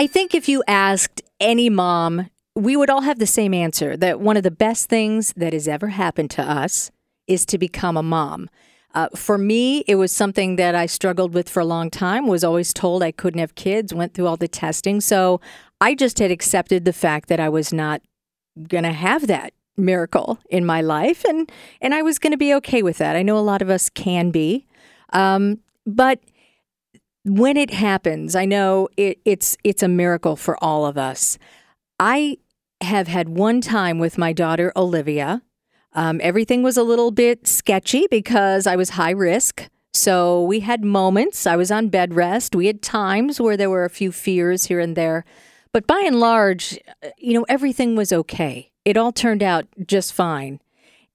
I think if you asked any mom, we would all have the same answer that one of the best things that has ever happened to us is to become a mom. Uh, for me, it was something that I struggled with for a long time, was always told I couldn't have kids, went through all the testing. So I just had accepted the fact that I was not going to have that miracle in my life and and I was going to be okay with that. I know a lot of us can be. Um, but when it happens, I know it, it's it's a miracle for all of us. I have had one time with my daughter Olivia. Um, everything was a little bit sketchy because I was high risk. So we had moments. I was on bed rest. We had times where there were a few fears here and there. But by and large, you know, everything was okay. It all turned out just fine.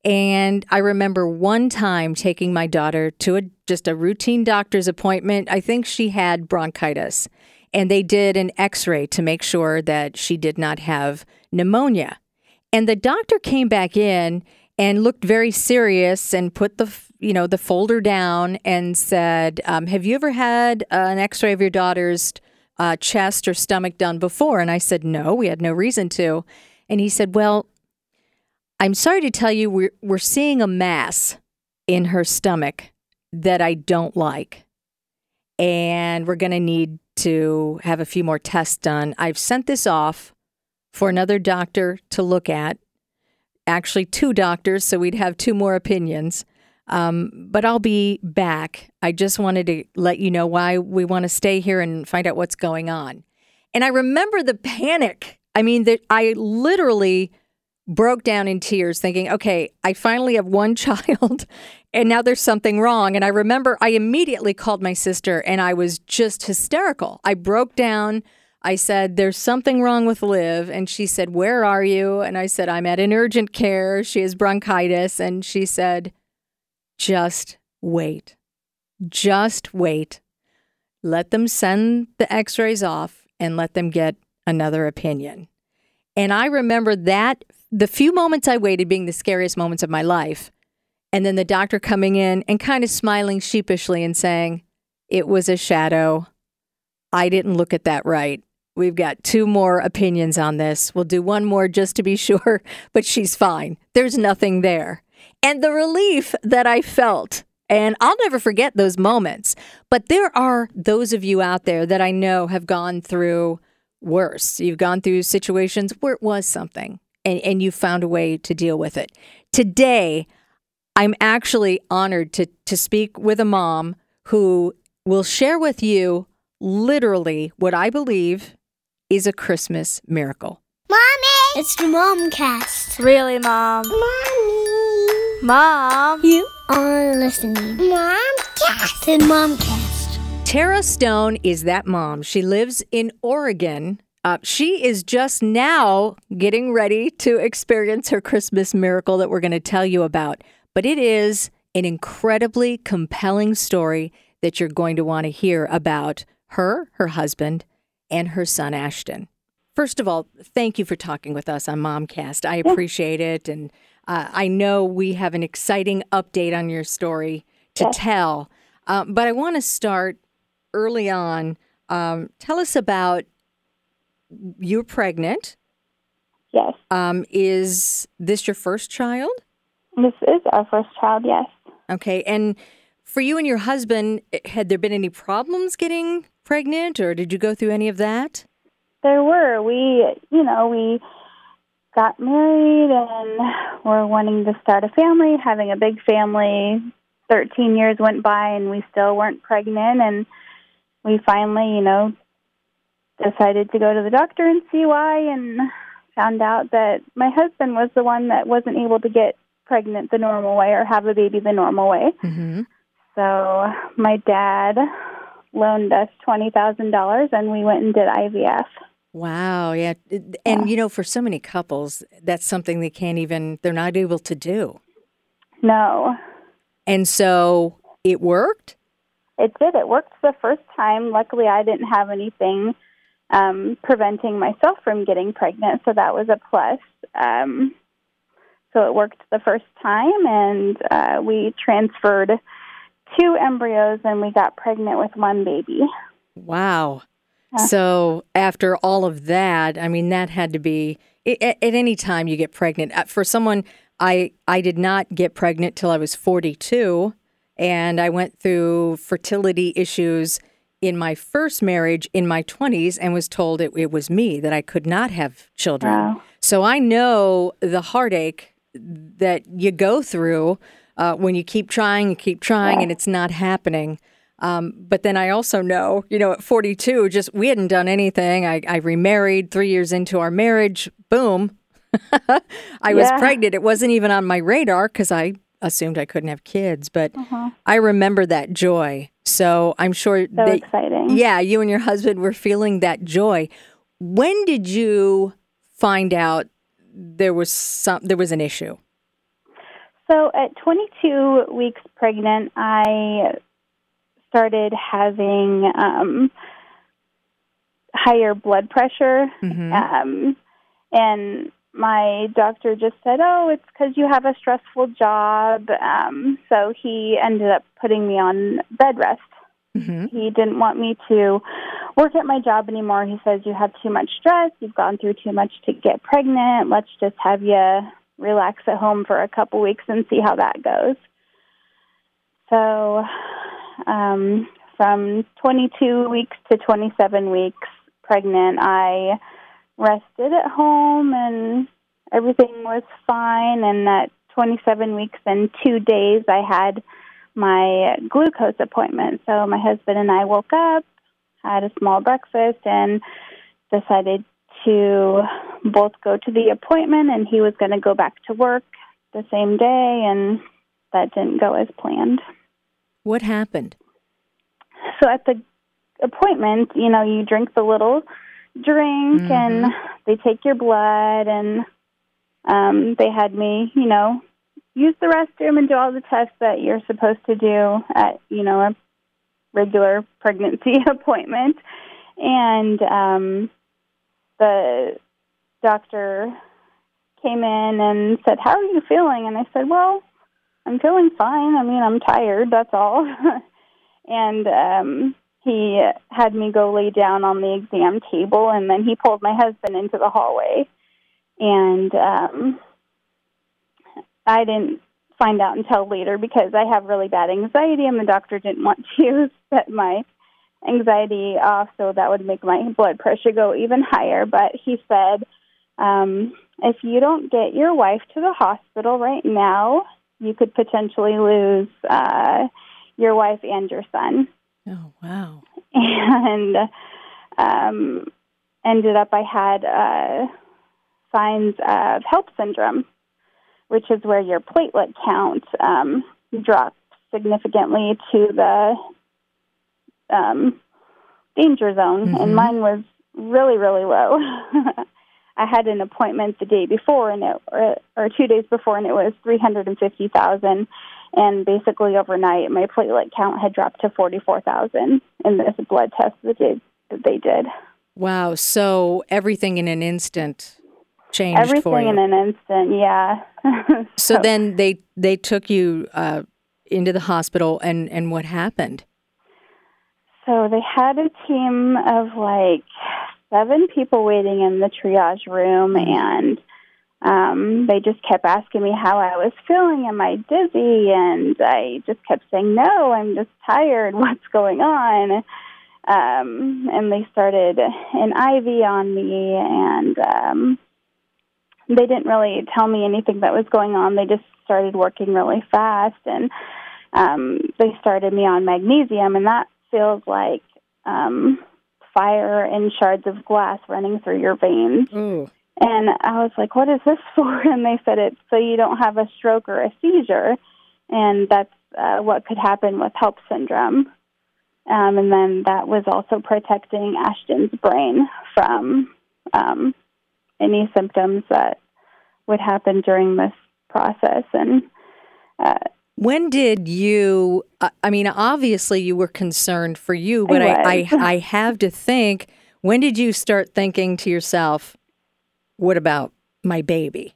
And I remember one time taking my daughter to a just a routine doctor's appointment. I think she had bronchitis. And they did an x-ray to make sure that she did not have pneumonia. And the doctor came back in and looked very serious and put the you know the folder down and said, um, "Have you ever had an X-ray of your daughter's uh, chest or stomach done before?" And I said, "No, we had no reason to." And he said, "Well, I'm sorry to tell you, we're we're seeing a mass in her stomach that I don't like, and we're going to need to have a few more tests done. I've sent this off for another doctor to look at." actually two doctors, so we'd have two more opinions. Um, but I'll be back. I just wanted to let you know why we want to stay here and find out what's going on. And I remember the panic. I mean, that I literally broke down in tears thinking, okay, I finally have one child and now there's something wrong. And I remember I immediately called my sister and I was just hysterical. I broke down. I said, There's something wrong with Liv. And she said, Where are you? And I said, I'm at an urgent care. She has bronchitis. And she said, Just wait. Just wait. Let them send the x rays off and let them get another opinion. And I remember that the few moments I waited being the scariest moments of my life. And then the doctor coming in and kind of smiling sheepishly and saying, It was a shadow. I didn't look at that right. We've got two more opinions on this. We'll do one more just to be sure, but she's fine. There's nothing there. And the relief that I felt, and I'll never forget those moments. But there are those of you out there that I know have gone through worse. You've gone through situations where it was something and, and you found a way to deal with it. Today, I'm actually honored to, to speak with a mom who will share with you literally what I believe is a Christmas miracle. Mommy! It's the Momcast. Really, Mom? Mommy! Mom! You are listening. Momcast. The Momcast. Tara Stone is that mom. She lives in Oregon. Uh, she is just now getting ready to experience her Christmas miracle that we're going to tell you about. But it is an incredibly compelling story that you're going to want to hear about her, her husband, and her son Ashton. First of all, thank you for talking with us on Momcast. I appreciate it. And uh, I know we have an exciting update on your story to tell. Um, but I want to start early on. Um, tell us about you're pregnant. Yes. Um, is this your first child? This is our first child, yes. Okay. And for you and your husband, had there been any problems getting pregnant, or did you go through any of that? There were. We, you know, we got married and we're wanting to start a family, having a big family. 13 years went by and we still weren't pregnant. And we finally, you know, decided to go to the doctor and see why and found out that my husband was the one that wasn't able to get pregnant the normal way or have a baby the normal way. Mm-hmm. So my dad loaned us twenty thousand dollars, and we went and did IVF. Wow, yeah. And yeah. you know, for so many couples, that's something they can't even they're not able to do. No. And so it worked? It did. It worked the first time. Luckily I didn't have anything um, preventing myself from getting pregnant, so that was a plus. Um, so it worked the first time, and uh, we transferred two embryos and we got pregnant with one baby. Wow. So after all of that, I mean, that had to be at, at any time you get pregnant. Uh, For someone, I I did not get pregnant till I was 42, and I went through fertility issues in my first marriage in my 20s and was told it, it was me that I could not have children. Wow. So I know the heartache that you go through uh, when you keep trying and keep trying and it's not happening. Um, but then I also know, you know, at 42, just we hadn't done anything. I, I remarried three years into our marriage. Boom. I was Yeah. pregnant. It wasn't even on my radar because I assumed I couldn't have kids. But I remember that joy. So I'm sure So that, exciting. yeah, you and your husband were feeling that joy. When did you find out there was some there was an issue? So at 22 weeks pregnant, I started having um, higher blood pressure. Mhm. Um, and my doctor just said, Oh, it's because you have a stressful job. Um, so he ended up putting me on bed rest. Mhm. He didn't want me to work at my job anymore. He says, You have too much stress. You've gone through too much to get pregnant. Let's just have you relax at home for a couple weeks and see how that goes. So, um, from 22 weeks to 27 weeks pregnant, I rested at home and everything was fine. And at 27 weeks and two days, I had my glucose appointment. So my husband and I woke up, had a small breakfast, and decided to both go to the appointment. And he was going to go back to work the same day, and that didn't go as planned. What happened? So at the appointment, you know, you drink the little drink and they take your blood and um they had me, you know, use the restroom and do all the tests that you're supposed to do at, you know, a regular pregnancy appointment. And um the doctor came in and said, "How are you feeling?" And I said, "Well, I'm feeling fine. I mean, I'm tired, that's all." and um he had me go lay down on the exam table and then he pulled my husband into the hallway. And um I didn't find out until later because I have really bad anxiety and the doctor didn't want to set my anxiety off so that would make my blood pressure go even higher. But he said um if you don't get your wife to the hospital right now you could potentially lose uh your wife and your son Oh wow. and um, ended up I had uh, signs of HELLP syndrome, which is where your platelet count um, drops significantly to the um, danger zone, Mhm. and mine was really, really low. I had an appointment the day before, and it or, or two days before, and it was three hundred and fifty thousand. And basically overnight, my platelet count had dropped to forty four thousand in this blood test that they that they did. Wow. So everything in an instant changed for Everything in an instant, yeah. so then they they took you uh, into the hospital, and and what happened? So they had a team of like seven people waiting in the triage room, and um, they just kept asking me how I was feeling. Am I dizzy? And I just kept saying, No, I'm just tired. What's going on? Um, and they started an IV on me, and um, they didn't really tell me anything that was going on. They just started working really fast, and um, they started me on magnesium, and that feels like um, fire and shards of glass running through your veins. Ooh. And I was like, what is this for? And they said it's so you don't have a stroke or a seizure. And that's uh, what could happen with HELLP syndrome. Um, and then that was also protecting Ashton's brain from um, any symptoms that would happen during this process. And uh, When did you? I- mean, obviously you were concerned for you, but I, I. I have to think. When did you start thinking to yourself, "What about my baby?"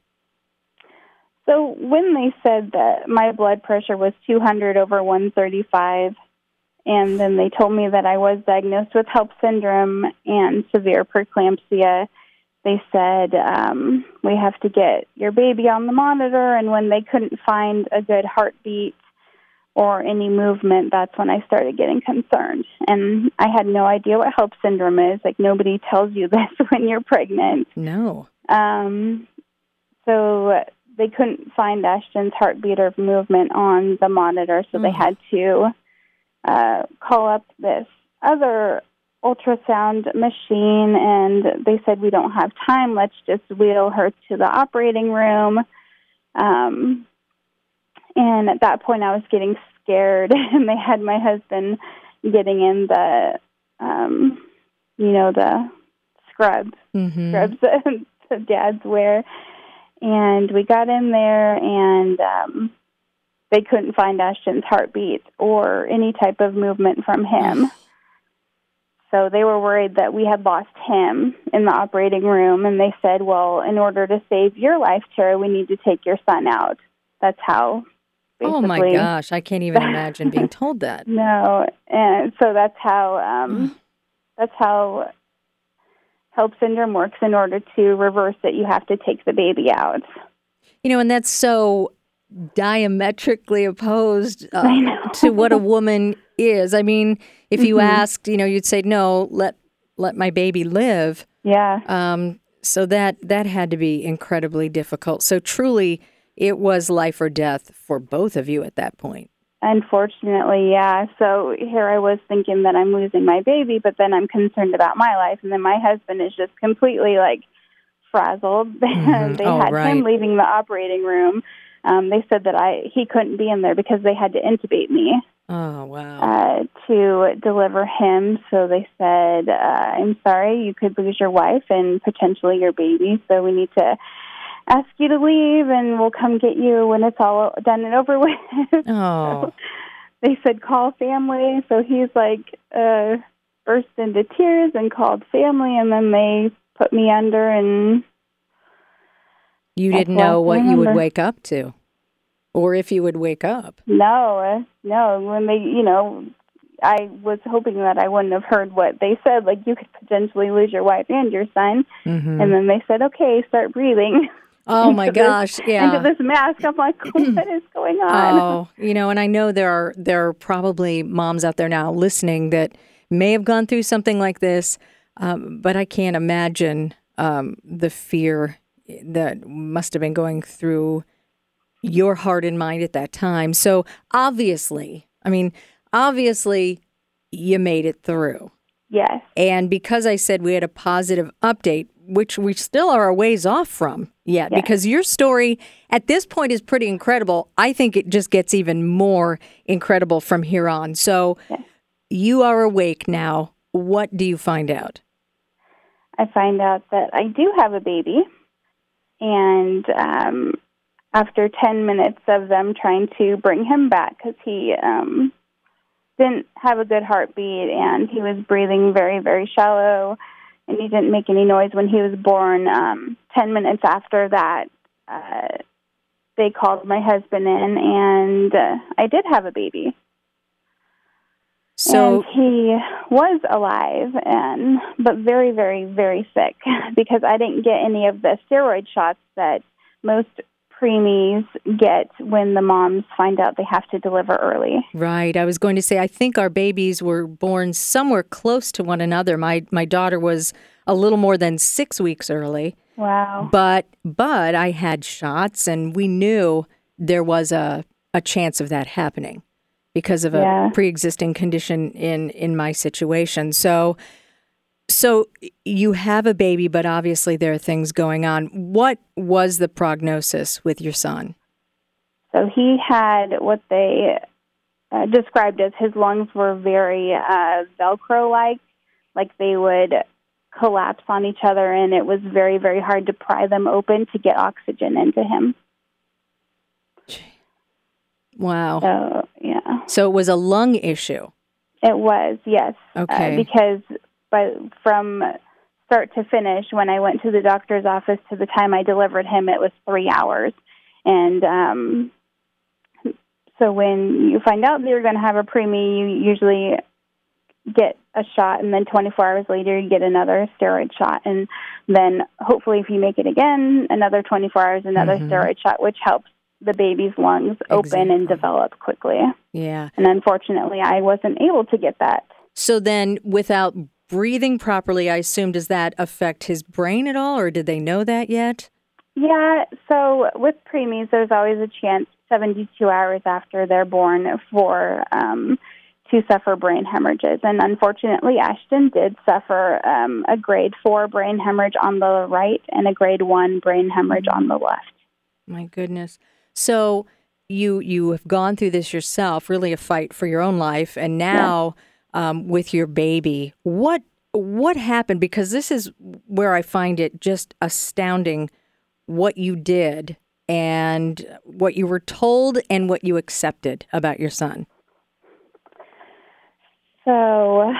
So when they said that my blood pressure was 200 over 135, And then they told me that I was diagnosed with HELLP syndrome and severe preeclampsia. They said, um, we have to get your baby on the monitor. And when they couldn't find a good heartbeat or any movement, that's when I started getting concerned. And I had no idea what HELLP syndrome is. Like, nobody tells you this when you're pregnant. No. Um, so they couldn't find Ashton's heartbeat or movement on the monitor, so they had to uh, call up this other ultrasound machine, and they said, We don't have time, let's just wheel her to the operating room. Um, and at that point, I was getting scared, and they had my husband getting in the, um, you know, the scrubs, Mm-hmm. scrubs that the dads wear. And we got in there, and um, they couldn't find Ashton's heartbeat or any type of movement from him. So they were worried that we had lost him in the operating room, and they said, "Well, in order to save your life, Tara, we need to take your son out." That's how. Oh my gosh, I can't even imagine being told that. No, and so that's how um, that's how HELLP syndrome works. In order to reverse it, you have to take the baby out. You know, and that's so diametrically opposed uh, to what a woman is. I mean, if you Mhm. asked, you know, you'd say, "No, let let my baby live." Yeah, Um, so that that had to be incredibly difficult. So truly, it was life or death for both of you at that point. unfortunately, yeah. So here I was thinking that I'm losing my baby, but then I'm concerned about my life, and then my husband is just completely like frazzled. Mhm. they Oh, had right. him leaving the operating room. Um, they said that I he couldn't be in there because they had to intubate me. Oh wow! uh, to deliver him. So they said, uh, I'm sorry, you could lose your wife and potentially your baby. So we need to ask you to leave and we'll come get you when it's all done and over with. oh, they said, call family. So he's like, uh, burst into tears and called family. And then they put me under and you didn't know what you would wake up to, or if you would wake up. No, uh, no. When they, you know, I was hoping that I wouldn't have heard what they said. Like you could potentially lose your wife and your son. Mhm. And then they said, "Okay, start breathing." Oh my this- gosh! Yeah. Into this mask. I'm like, what is going on? Oh, you know, and I know there are there are probably moms out there now listening that may have gone through something like this, um, but I can't imagine um, the fear that must have been going through your heart and mind at that time. So obviously, I mean, obviously, you made it through. Yes. And because I said we had a positive update, which we still are a ways off from yet, Yes. because your story at this point is pretty incredible. I think it just gets even more incredible from here on. So Yes. you are awake now. What do you find out? I find out that I do have a baby, and um, after ten minutes of them trying to bring him back because he um, didn't have a good heartbeat and he was breathing very, very shallow, and he didn't make any noise when he was born. Um, ten minutes after that, uh, they called my husband in, and uh, I did have a baby. So and he was alive and but very very very sick because I didn't get any of the steroid shots that most preemies get when the moms find out they have to deliver early. Right. I was going to say I think our babies were born somewhere close to one another. My my daughter was a little more than 6 weeks early. Wow. But but I had shots and we knew there was a a chance of that happening because of a Yeah. pre-existing condition in in my situation. So so you have a baby but obviously there are things going on. What was the prognosis with your son? So he had what they uh, described as his lungs were very uh, Velcro like, like they would collapse on each other, and it was very, very hard to pry them open to get oxygen into him. Wow. So, yeah. So it was a lung issue. It was, yes. Okay. Uh, because by, from start to finish, when I went to the doctor's office to the time I delivered him, it was three hours. And um, So when you find out that you're going to have a preemie, you usually get a shot, and then 24 hours later, you get another steroid shot. And then hopefully, if you make it again, another 24 hours, another mm-hmm. steroid shot, which helps the baby's lungs open exactly. and develop quickly. Yeah. And unfortunately, I wasn't able to get that. So then, without breathing properly, I assume, does that affect his brain at all, or did they know that yet? Yeah, so with preemies, there's always a chance 72 hours after they're born for um, to suffer brain hemorrhages. And unfortunately, Ashton did suffer um, a grade four brain hemorrhage on the right and a grade one brain hemorrhage on the left. My goodness. So you you have gone through this yourself, really a fight for your own life, and now yeah. Um, with your baby, what what happened? Because this is where I find it just astounding what you did and what you were told and what you accepted about your son. So,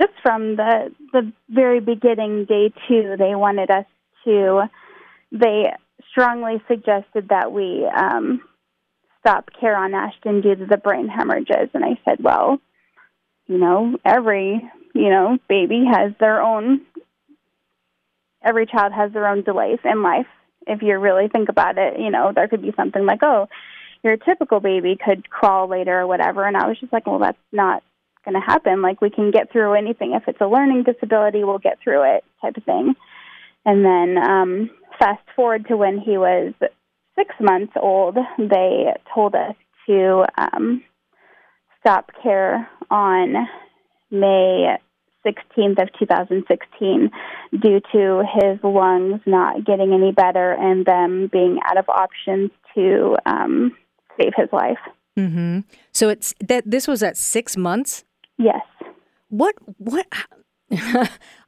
just from the the very beginning, day two, they wanted us to. They strongly suggested that we um, stop care on Ashton due to the brain hemorrhages, and I said, well, you know, every you know baby has their own. Every child has their own delays in life. If you really think about it, you know, there could be something like, oh, your typical baby could crawl later or whatever. And I was just like, well, that's not going to happen. Like we can get through anything. If it's a learning disability, we'll get through it, type of thing. And then um, fast forward to when he was six months old, they told us to um, stop care on May 16th of 2016 due to his lungs not getting any better and them being out of options to um, save his life. Mm-hmm. So it's that this was at six months. Yes. What what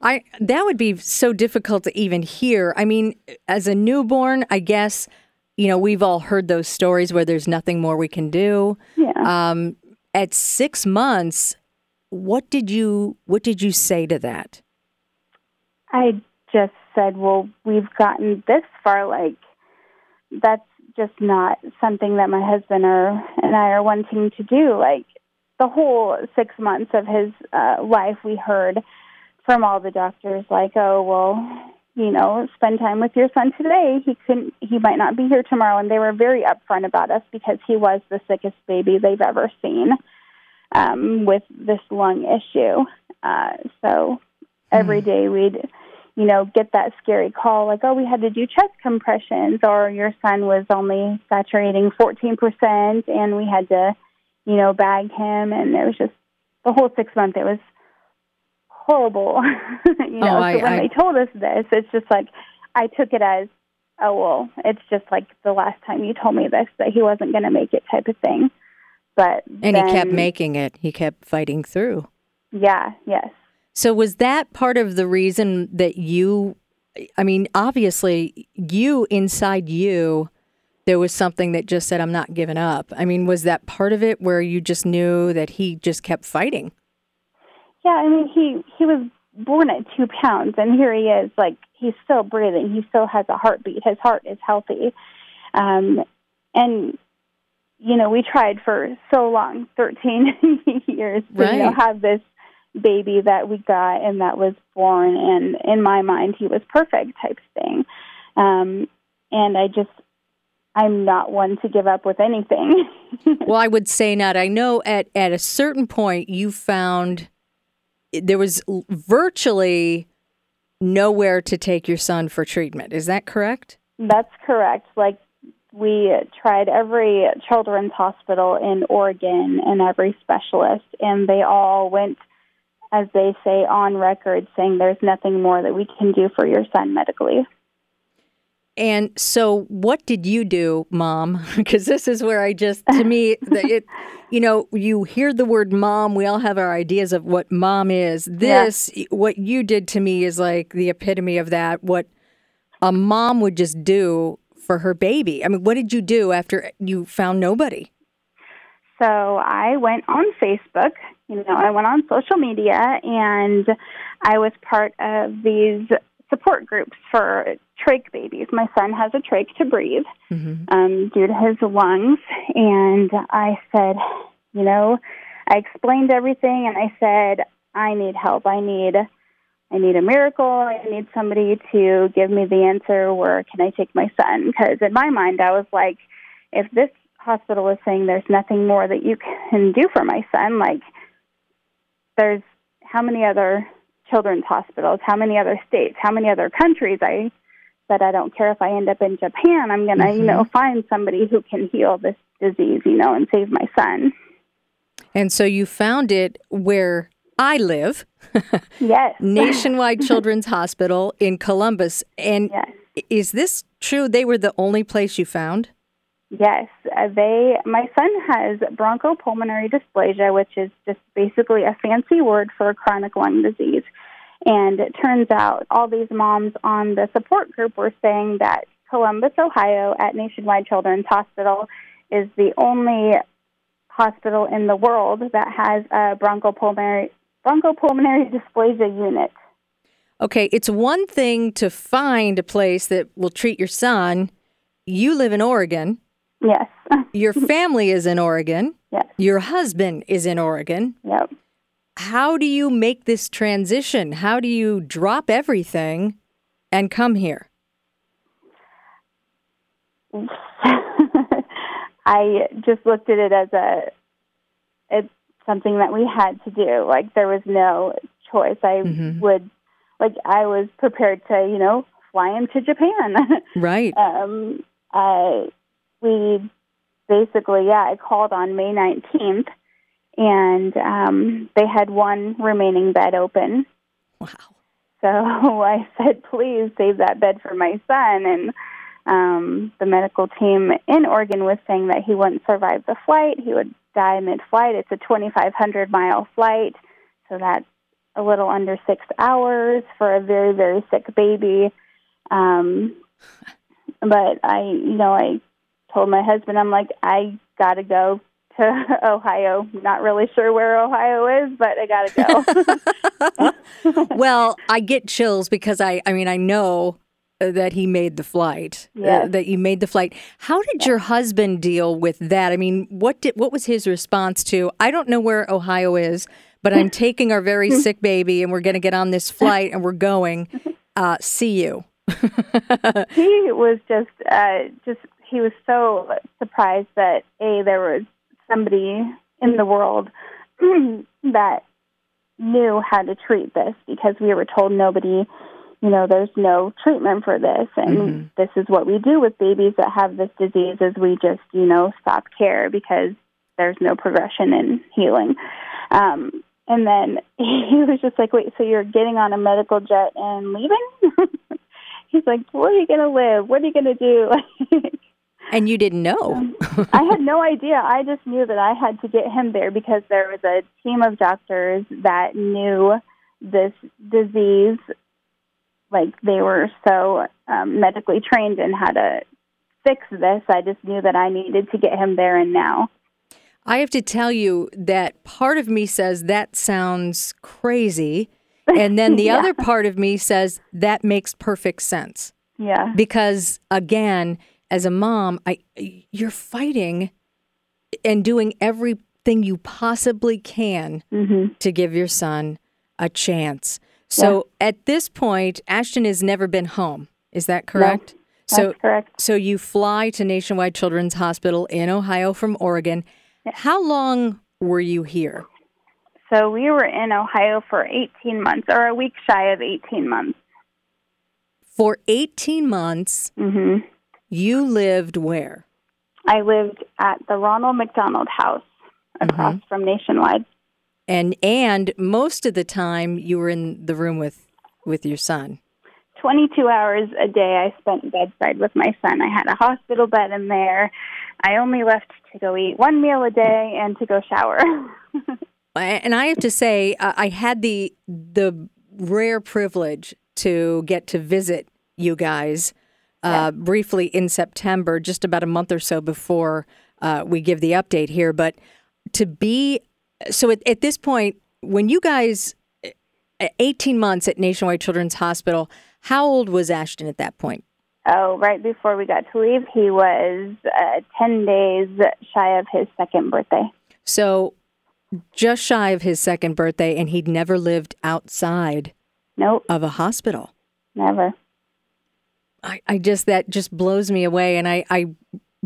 I that would be so difficult to even hear. I mean, as a newborn, I guess you know we've all heard those stories where there's nothing more we can do. Yeah. Um, at six months, what did you what did you say to that? I just said, "Well, we've gotten this far. Like, that's just not something that my husband or and I are wanting to do. Like, the whole six months of his uh, life, we heard from all the doctors, like, oh, well, you know, spend time with your son today. He couldn't, he might not be here tomorrow. And they were very upfront about us because he was the sickest baby they've ever seen um, with this lung issue. Uh, so every hmm. we'd, you know, get that scary call like, oh, we had to do chest compressions, or your son was only saturating 14%, and we had to, you know, bag him. And it was just the whole six months, it was horrible. you oh, know, oh, I, so when I, they told us this, it's just like I took it as, oh well, it's just like the last time you told me this that he wasn't going to make it type of thing. But and then, he kept making it. He kept fighting through. Yeah. Yes. So was that part of the reason that you? I mean, obviously, you inside you there was something that just said, I'm not giving up. I mean, was that part of it where you just knew that he just kept fighting? Yeah, I mean, he he was born at two pounds, and here he is, like he's still breathing. He still has a heartbeat. His heart is healthy, um, and you know, we tried for so long, thirteen years, to right. you know, have this baby that we got and that was born, and in my mind, he was perfect type thing. Um, and I just I'm not one to give up with anything. well, I would say not. I know at at a certain point you found there was virtually nowhere to take your son for treatment. Is that correct? That's correct. Like we tried every children's hospital in Oregon and every specialist, and they all went, as they say, on record saying there's nothing more that we can do for your son medically. And so, what did you do, mom? Because this is where I just, to me, it, you know, you hear the word mom, we all have our ideas of what mom is. This, yeah. what you did to me is like the epitome of that, what a mom would just do for her baby. I mean, what did you do after you found nobody? So, I went on Facebook, you know, I went on social media and I was part of these support groups for trach babies. My son has a trach to breathe um, due to his lungs, and I said, you know, I explained everything, and I said, I need help. I need. I need a miracle. I need somebody to give me the answer. Where can I take my son? Because in my mind, I was like, if this hospital is saying there's nothing more that you can do for my son, like there's how many other children's hospitals, how many other states, how many other countries. I said I don't care if I end up in Japan. I'm gonna, you know, find somebody who can heal this disease, you know, and save my son. And so you found it where I live, Yes. Nationwide Children's Hospital in Columbus. And Yes. is this true? They were the only place you found? Yes, uh, they. My son has bronchopulmonary dysplasia, which is just basically a fancy word for a chronic lung disease. And it turns out all these moms on the support group were saying that Columbus, Ohio, at Nationwide Children's Hospital, is the only hospital in the world that has a bronchopulmonary bronchopulmonary dysplasia unit. Okay, it's one thing to find a place that will treat your son. You live in Oregon. Yes. Your family is in Oregon. yes. Your husband is in Oregon. Yep. How do you make this transition? How do you drop everything and come here? I just looked at it as a it's something that we had to do. Like there was no choice. I would like I was prepared to, you know, fly into Japan. Right. um uh we basically yeah, I called on May 19th and um they had one remaining bed open. Wow. So I said, please save that bed for my son. And um, the medical team in Oregon was saying that he wouldn't survive the flight. He would die mid flight. It's a 2,500 mile flight. So that's a little under six hours for a very, very sick baby. Um, but I, you know, I told my husband, I'm like, I got to go to Ohio. Not really sure where Ohio is, but I got to go. well, I get chills because I I mean I know uh, that he made the flight. uh, that you made the flight. How did your husband deal with that? I mean, what did what was his response to I don't know where Ohio is, but I'm taking our very sick baby and we're going to get on this flight and we're going. Uh, see you. he was just uh just he was so surprised that a there was somebody in the world that knew how to treat this because we were told nobody you know there's no treatment for this and this is what we do with babies that have this disease is we just you know stop care because there's no progression in healing um and then he was just like wait so you're getting on a medical jet and leaving he's like, "Where are you going to live? What are you going to do?" And you didn't know. I had no idea. I just knew that I had to get him there because there was a team of doctors that knew this disease. Like they were so um, medically trained in how to fix this. I just knew that I needed to get him there and now. I have to tell you that part of me says that sounds crazy. And then the Yeah. other part of me says that makes perfect sense. Yeah. Because again, as a mom, I you're fighting and doing everything you possibly can Mhm. to give your son a chance. So at this point, Ashton has never been home. Is that correct? so That's correct. so you fly to Nationwide Children's Hospital in Ohio from Oregon. How long were you here? So we were in Ohio for 18 months, or a week shy of 18 months. For 18 months, hmm you lived where? I lived at the Ronald McDonald House across from Nationwide. And and most of the time you were in the room with with your son. 22 hours a day I spent bedside with my son. I had a hospital bed in there. I only left to go eat one meal a day and to go shower. And I have to say, uh, I had the the rare privilege to get to visit you guys uh, briefly in September, just about a month or so before uh, we give the update here. But to be so at, at this point, when you guys 18 months at Nationwide Children's Hospital. How old was Ashton at that point? Oh, right before we got to leave, he was uh, 10 days shy of his second birthday. So, just shy of his second birthday, and he'd never lived outside Nope, of a hospital. never. I, I just that just blows me away. And I, I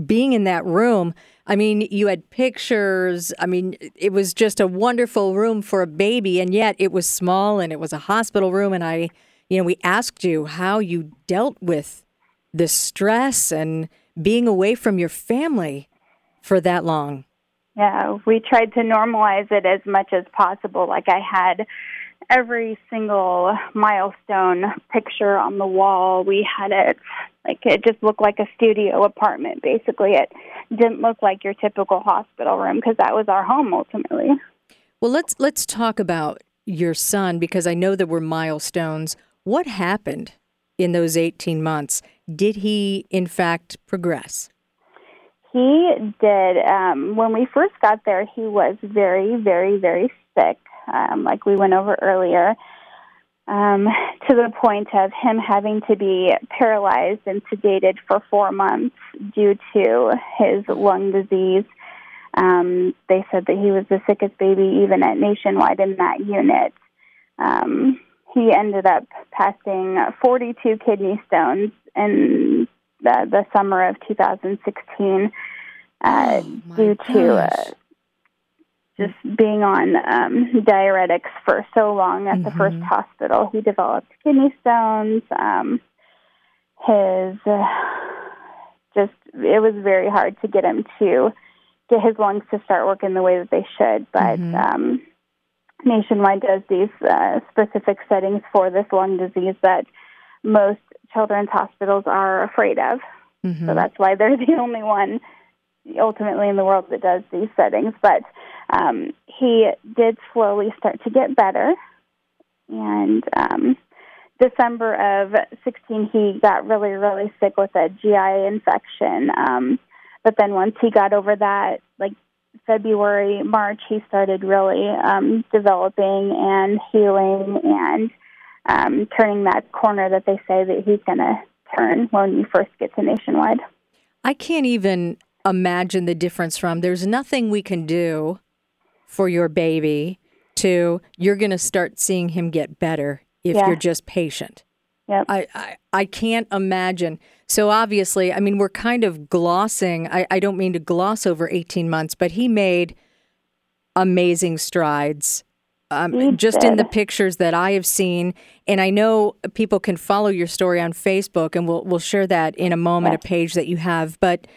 being in that room, I mean, you had pictures. I mean, it was just a wonderful room for a baby, and yet it was small and it was a hospital room. And I, you know, we asked you how you dealt with the stress and being away from your family for that long. Yeah, we tried to normalize it as much as possible. Like I had every single milestone picture on the wall. We had it like it just looked like a studio apartment basically. It didn't look like your typical hospital room because that was our home ultimately. Well, let's let's talk about your son because I know there were milestones. What happened in those 18 months? Did he in fact progress? He did. Um, when we first got there, he was very, very, very sick, um, like we went over earlier, um, to the point of him having to be paralyzed and sedated for four months due to his lung disease. Um, they said that he was the sickest baby even at Nationwide in that unit. Um, he ended up passing 42 kidney stones in the, the summer of 2016 uh, Oh, due to uh, gosh. Just being on um, diuretics for so long at the first Mhm. hospital. He developed kidney stones. Um, his uh, just it was very hard to get him to get his lungs to start working the way that they should, but. Mhm. Um, Nationwide does these uh, specific settings for this lung disease that most children's hospitals are afraid of. Mhm. So that's why they're the only one ultimately in the world that does these settings. But um, he did slowly start to get better. And um, December of 16, he got really, really sick with a GI infection. Um, but then once he got over that, like February, March, he started really um, developing and healing and um, turning that corner that they say that he's going to turn when you first get to Nationwide. I can't even imagine the difference from there's nothing we can do for your baby to you're going to start seeing him get better if Yeah. you're just patient. Yep. I, I, I can't imagine. So obviously, I mean, we're kind of glossing. I, I don't mean to gloss over 18 months, but he made amazing strides. Um, just in the pictures that I have seen, and I know people can follow your story on Facebook, and we'll we'll share that in a moment, a page that you have. But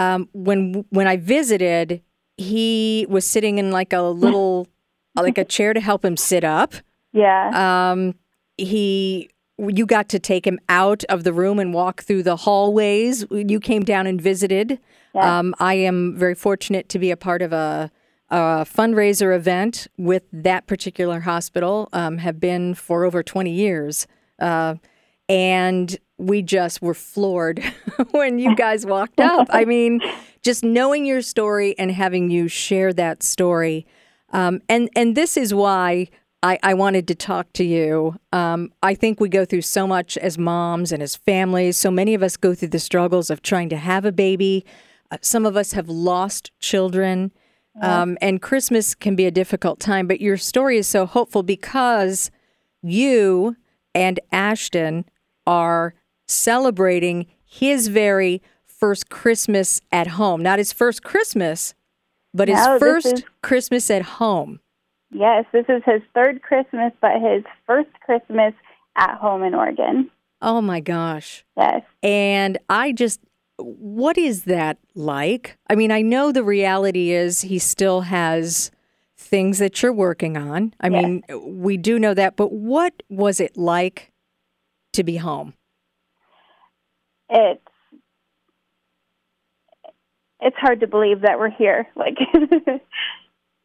um, when when I visited, he was sitting in like a little, like a chair to help him sit up. Yeah. Um, he, you got to take him out of the room and walk through the hallways. You came down and visited. Yeah. Um, I am very fortunate to be a part of a, a fundraiser event with that particular hospital. Um, have been for over twenty years, uh, and we just were floored when you guys walked up. I mean, just knowing your story and having you share that story. Um, and and this is why I, I wanted to talk to you. Um, I think we go through so much as moms and as families. So many of us go through the struggles of trying to have a baby. Uh, some of us have lost children, um, and Christmas can be a difficult time. But your story is so hopeful because you and Ashton are celebrating his very first Christmas at home. Not his first Christmas, but his No, first is- Christmas at home. yes, this is his third Christmas, but his first Christmas at home in Oregon. Oh my gosh. Yes. And I just, what is that like? I mean, I know the reality is he still has things that you're working on. I Yes. mean, we do know that, but what was it like to be home? It's it's hard to believe that we're here. Like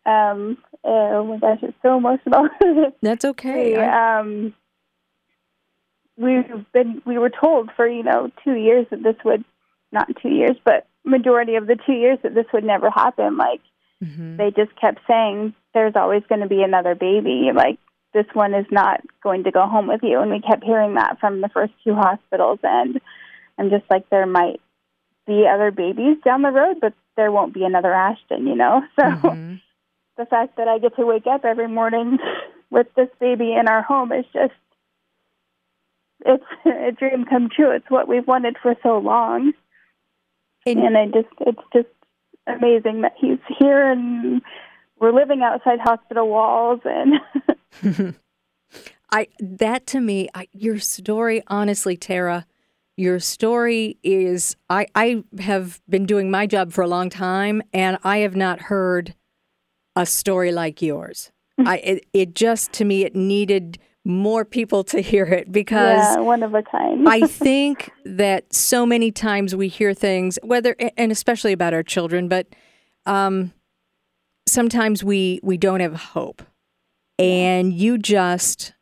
um oh my gosh, it's so emotional. That's okay. We, um, we've been we were told for, you know, two years that this would not two years, but majority of the two years that this would never happen. Like Mhm. they just kept saying there's always going to be another baby like this one is not going to go home with you. And we kept hearing that from the first two hospitals. And I'm just like, there might be other babies down the road, but there won't be another Ashton, you know? So mm-hmm. the fact that I get to wake up every morning with this baby in our home is just, it's a dream come true. It's what we've wanted for so long. And, and I just, it's just amazing that he's here and we're living outside hospital walls and I that to me I, your story honestly Tara your story is I I have been doing my job for a long time and I have not heard a story like yours. I it, it just to me it needed more people to hear it because yeah, one of a kind. I think that so many times we hear things, whether and especially about our children, but um, sometimes we we don't have hope, and you just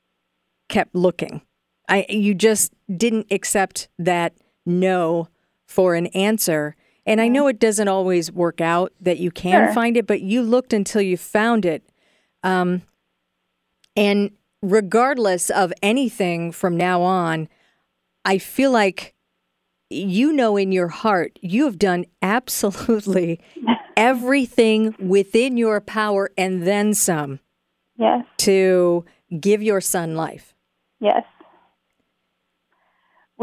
kept looking. I you just didn't accept that no for an answer. And I know it doesn't always work out that you can sure. find it, but you looked until you found it. Um, and regardless of anything from now on, I feel like you know in your heart you have done absolutely everything within your power and then some. Yes. To give your son life. Yes.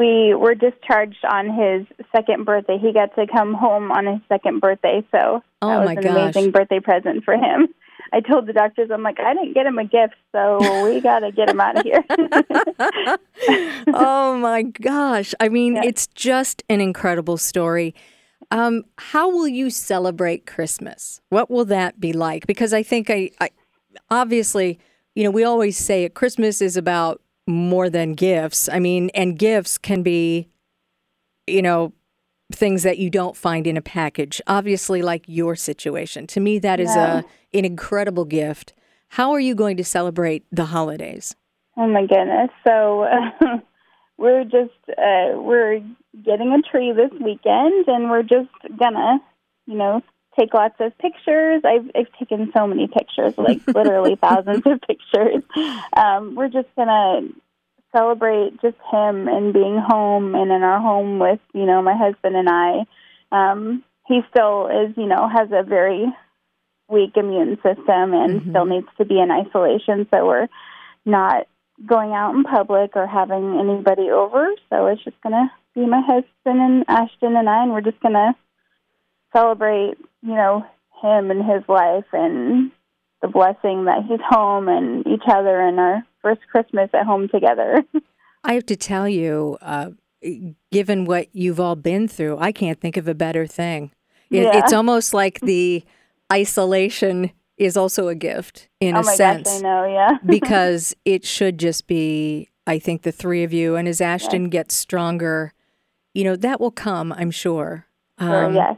We were discharged on his second birthday. He got to come home on his second birthday, so oh that was an gosh. amazing birthday present for him. I told the doctors, I'm like, I didn't get him a gift, so we got to get him out of here. oh my gosh. I mean, yeah. it's just an incredible story. Um, how will you celebrate Christmas? What will that be like? Because I think I, I obviously, you know, we always say Christmas is about more than gifts. I mean, and gifts can be, you know, things that you don't find in a package. Obviously, like your situation. To me, that is yeah. a an incredible gift. How are you going to celebrate the holidays? Oh my goodness! So uh, we're just uh, we're getting a tree this weekend, and we're just gonna, you know, take lots of pictures. I've I've taken so many pictures, like literally thousands of pictures. Um, we're just gonna celebrate just him and being home and in our home with you know my husband and I. Um, he still is you know has a very weak immune system and mm-hmm. still needs to be in isolation, so we're not going out in public or having anybody over. So it's just gonna be my husband and Ashton and I, and we're just gonna celebrate you know him and his life and the blessing that he's home and each other and our first Christmas at home together. I have to tell you, uh, given what you've all been through, I can't think of a better thing. It, yeah. It's almost like the isolation is also a gift in oh a sense. Gosh, I know, yeah. because it should just be, I think, the three of you. And as Ashton yes. gets stronger, you know, that will come, I'm sure. Um, yes.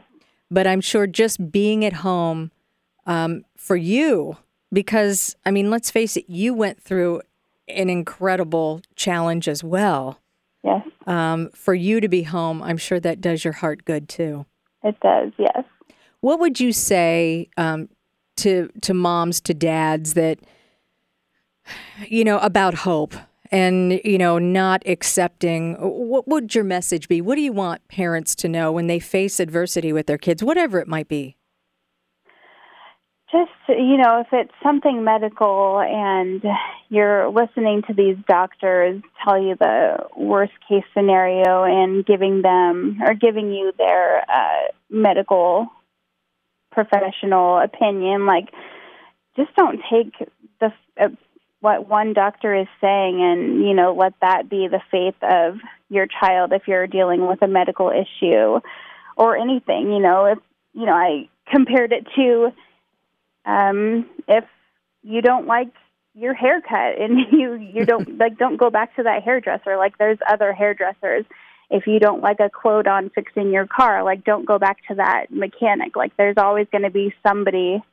But I'm sure just being at home um, for you, because, I mean, let's face it, you went through an incredible challenge as well. Yes. Um, for you to be home, I'm sure that does your heart good too. It does, yes. What would you say um, to to moms, to dads that you know about hope and you know not accepting? What would your message be? What do you want parents to know when they face adversity with their kids, whatever it might be? just you know if it's something medical and you're listening to these doctors tell you the worst case scenario and giving them or giving you their uh, medical professional opinion like just don't take the what one doctor is saying and you know let that be the faith of your child if you're dealing with a medical issue or anything you know if you know i compared it to um, if you don't like your haircut and you you don't like don't go back to that hairdresser. Like there's other hairdressers. If you don't like a quote on fixing your car like don't go back to that mechanic. Like there's always going to be somebody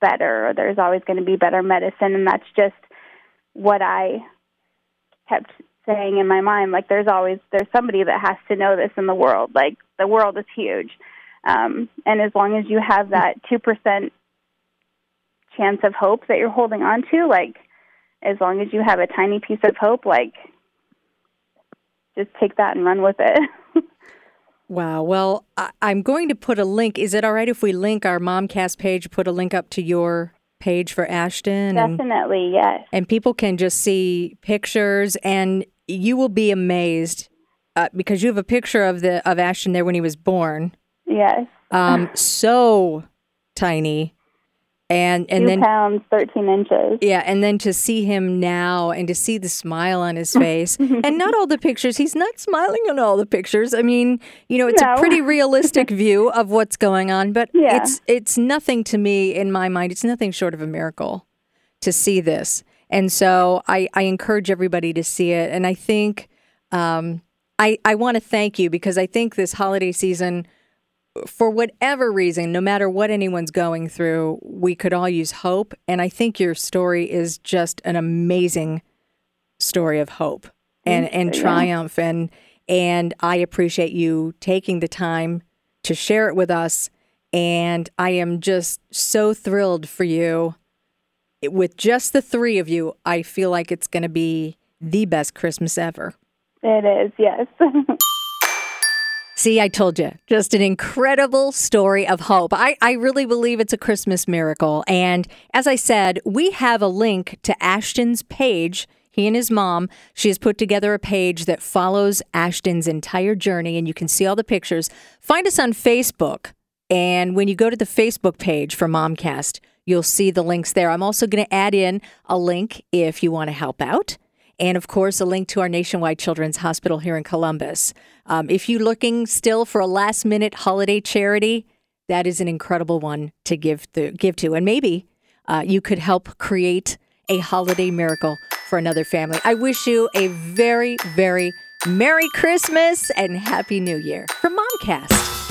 better or there's always going to be better medicine and that's just what i kept saying in my mind like there's always there's somebody that has to know this in the world like the world is huge um and as long as you have that 2% chance of hope that you're holding on to, like as long as you have a tiny piece of hope, like just take that and run with it. wow. Well, I- I'm going to put a link. Is it all right if we link our Momcast page, put a link up to your page for Ashton? And, Definitely, yes. And people can just see pictures, and you will be amazed uh, because you have a picture of the of Ashton there when he was born. Yes. Um, so tiny and and Two then pounds thirteen inches. Yeah, and then to see him now and to see the smile on his face, and not all the pictures. He's not smiling on all the pictures. I mean, you know, it's No. a pretty realistic view of what's going on, but Yeah. it's it's nothing to me in my mind. It's nothing short of a miracle to see this, and so I I encourage everybody to see it, and I think. Um, I, I want to thank you because I think this holiday season, for whatever reason, no matter what anyone's going through, we could all use hope. And I think your story is just an amazing story of hope and, and Yeah. triumph. And and I appreciate you taking the time to share it with us. And I am just so thrilled for you. With just the three of you, I feel like it's going to be the best Christmas ever. It is, yes. See, I told you, just an incredible story of hope. I, I really believe it's a Christmas miracle. And as I said, we have a link to Ashton's page. He and his mom, she has put together a page that follows Ashton's entire journey, and you can see all the pictures. Find us on Facebook. And when you go to the Facebook page for Momcast, you'll see the links there. I'm also going to add in a link if you want to help out and of course a link to our nationwide children's hospital here in columbus. Um, if you're looking still for a last minute holiday charity that is an incredible one to give to, give to. And maybe uh, you could help create a holiday miracle for another family. I wish you a very very merry christmas and happy new year from momcast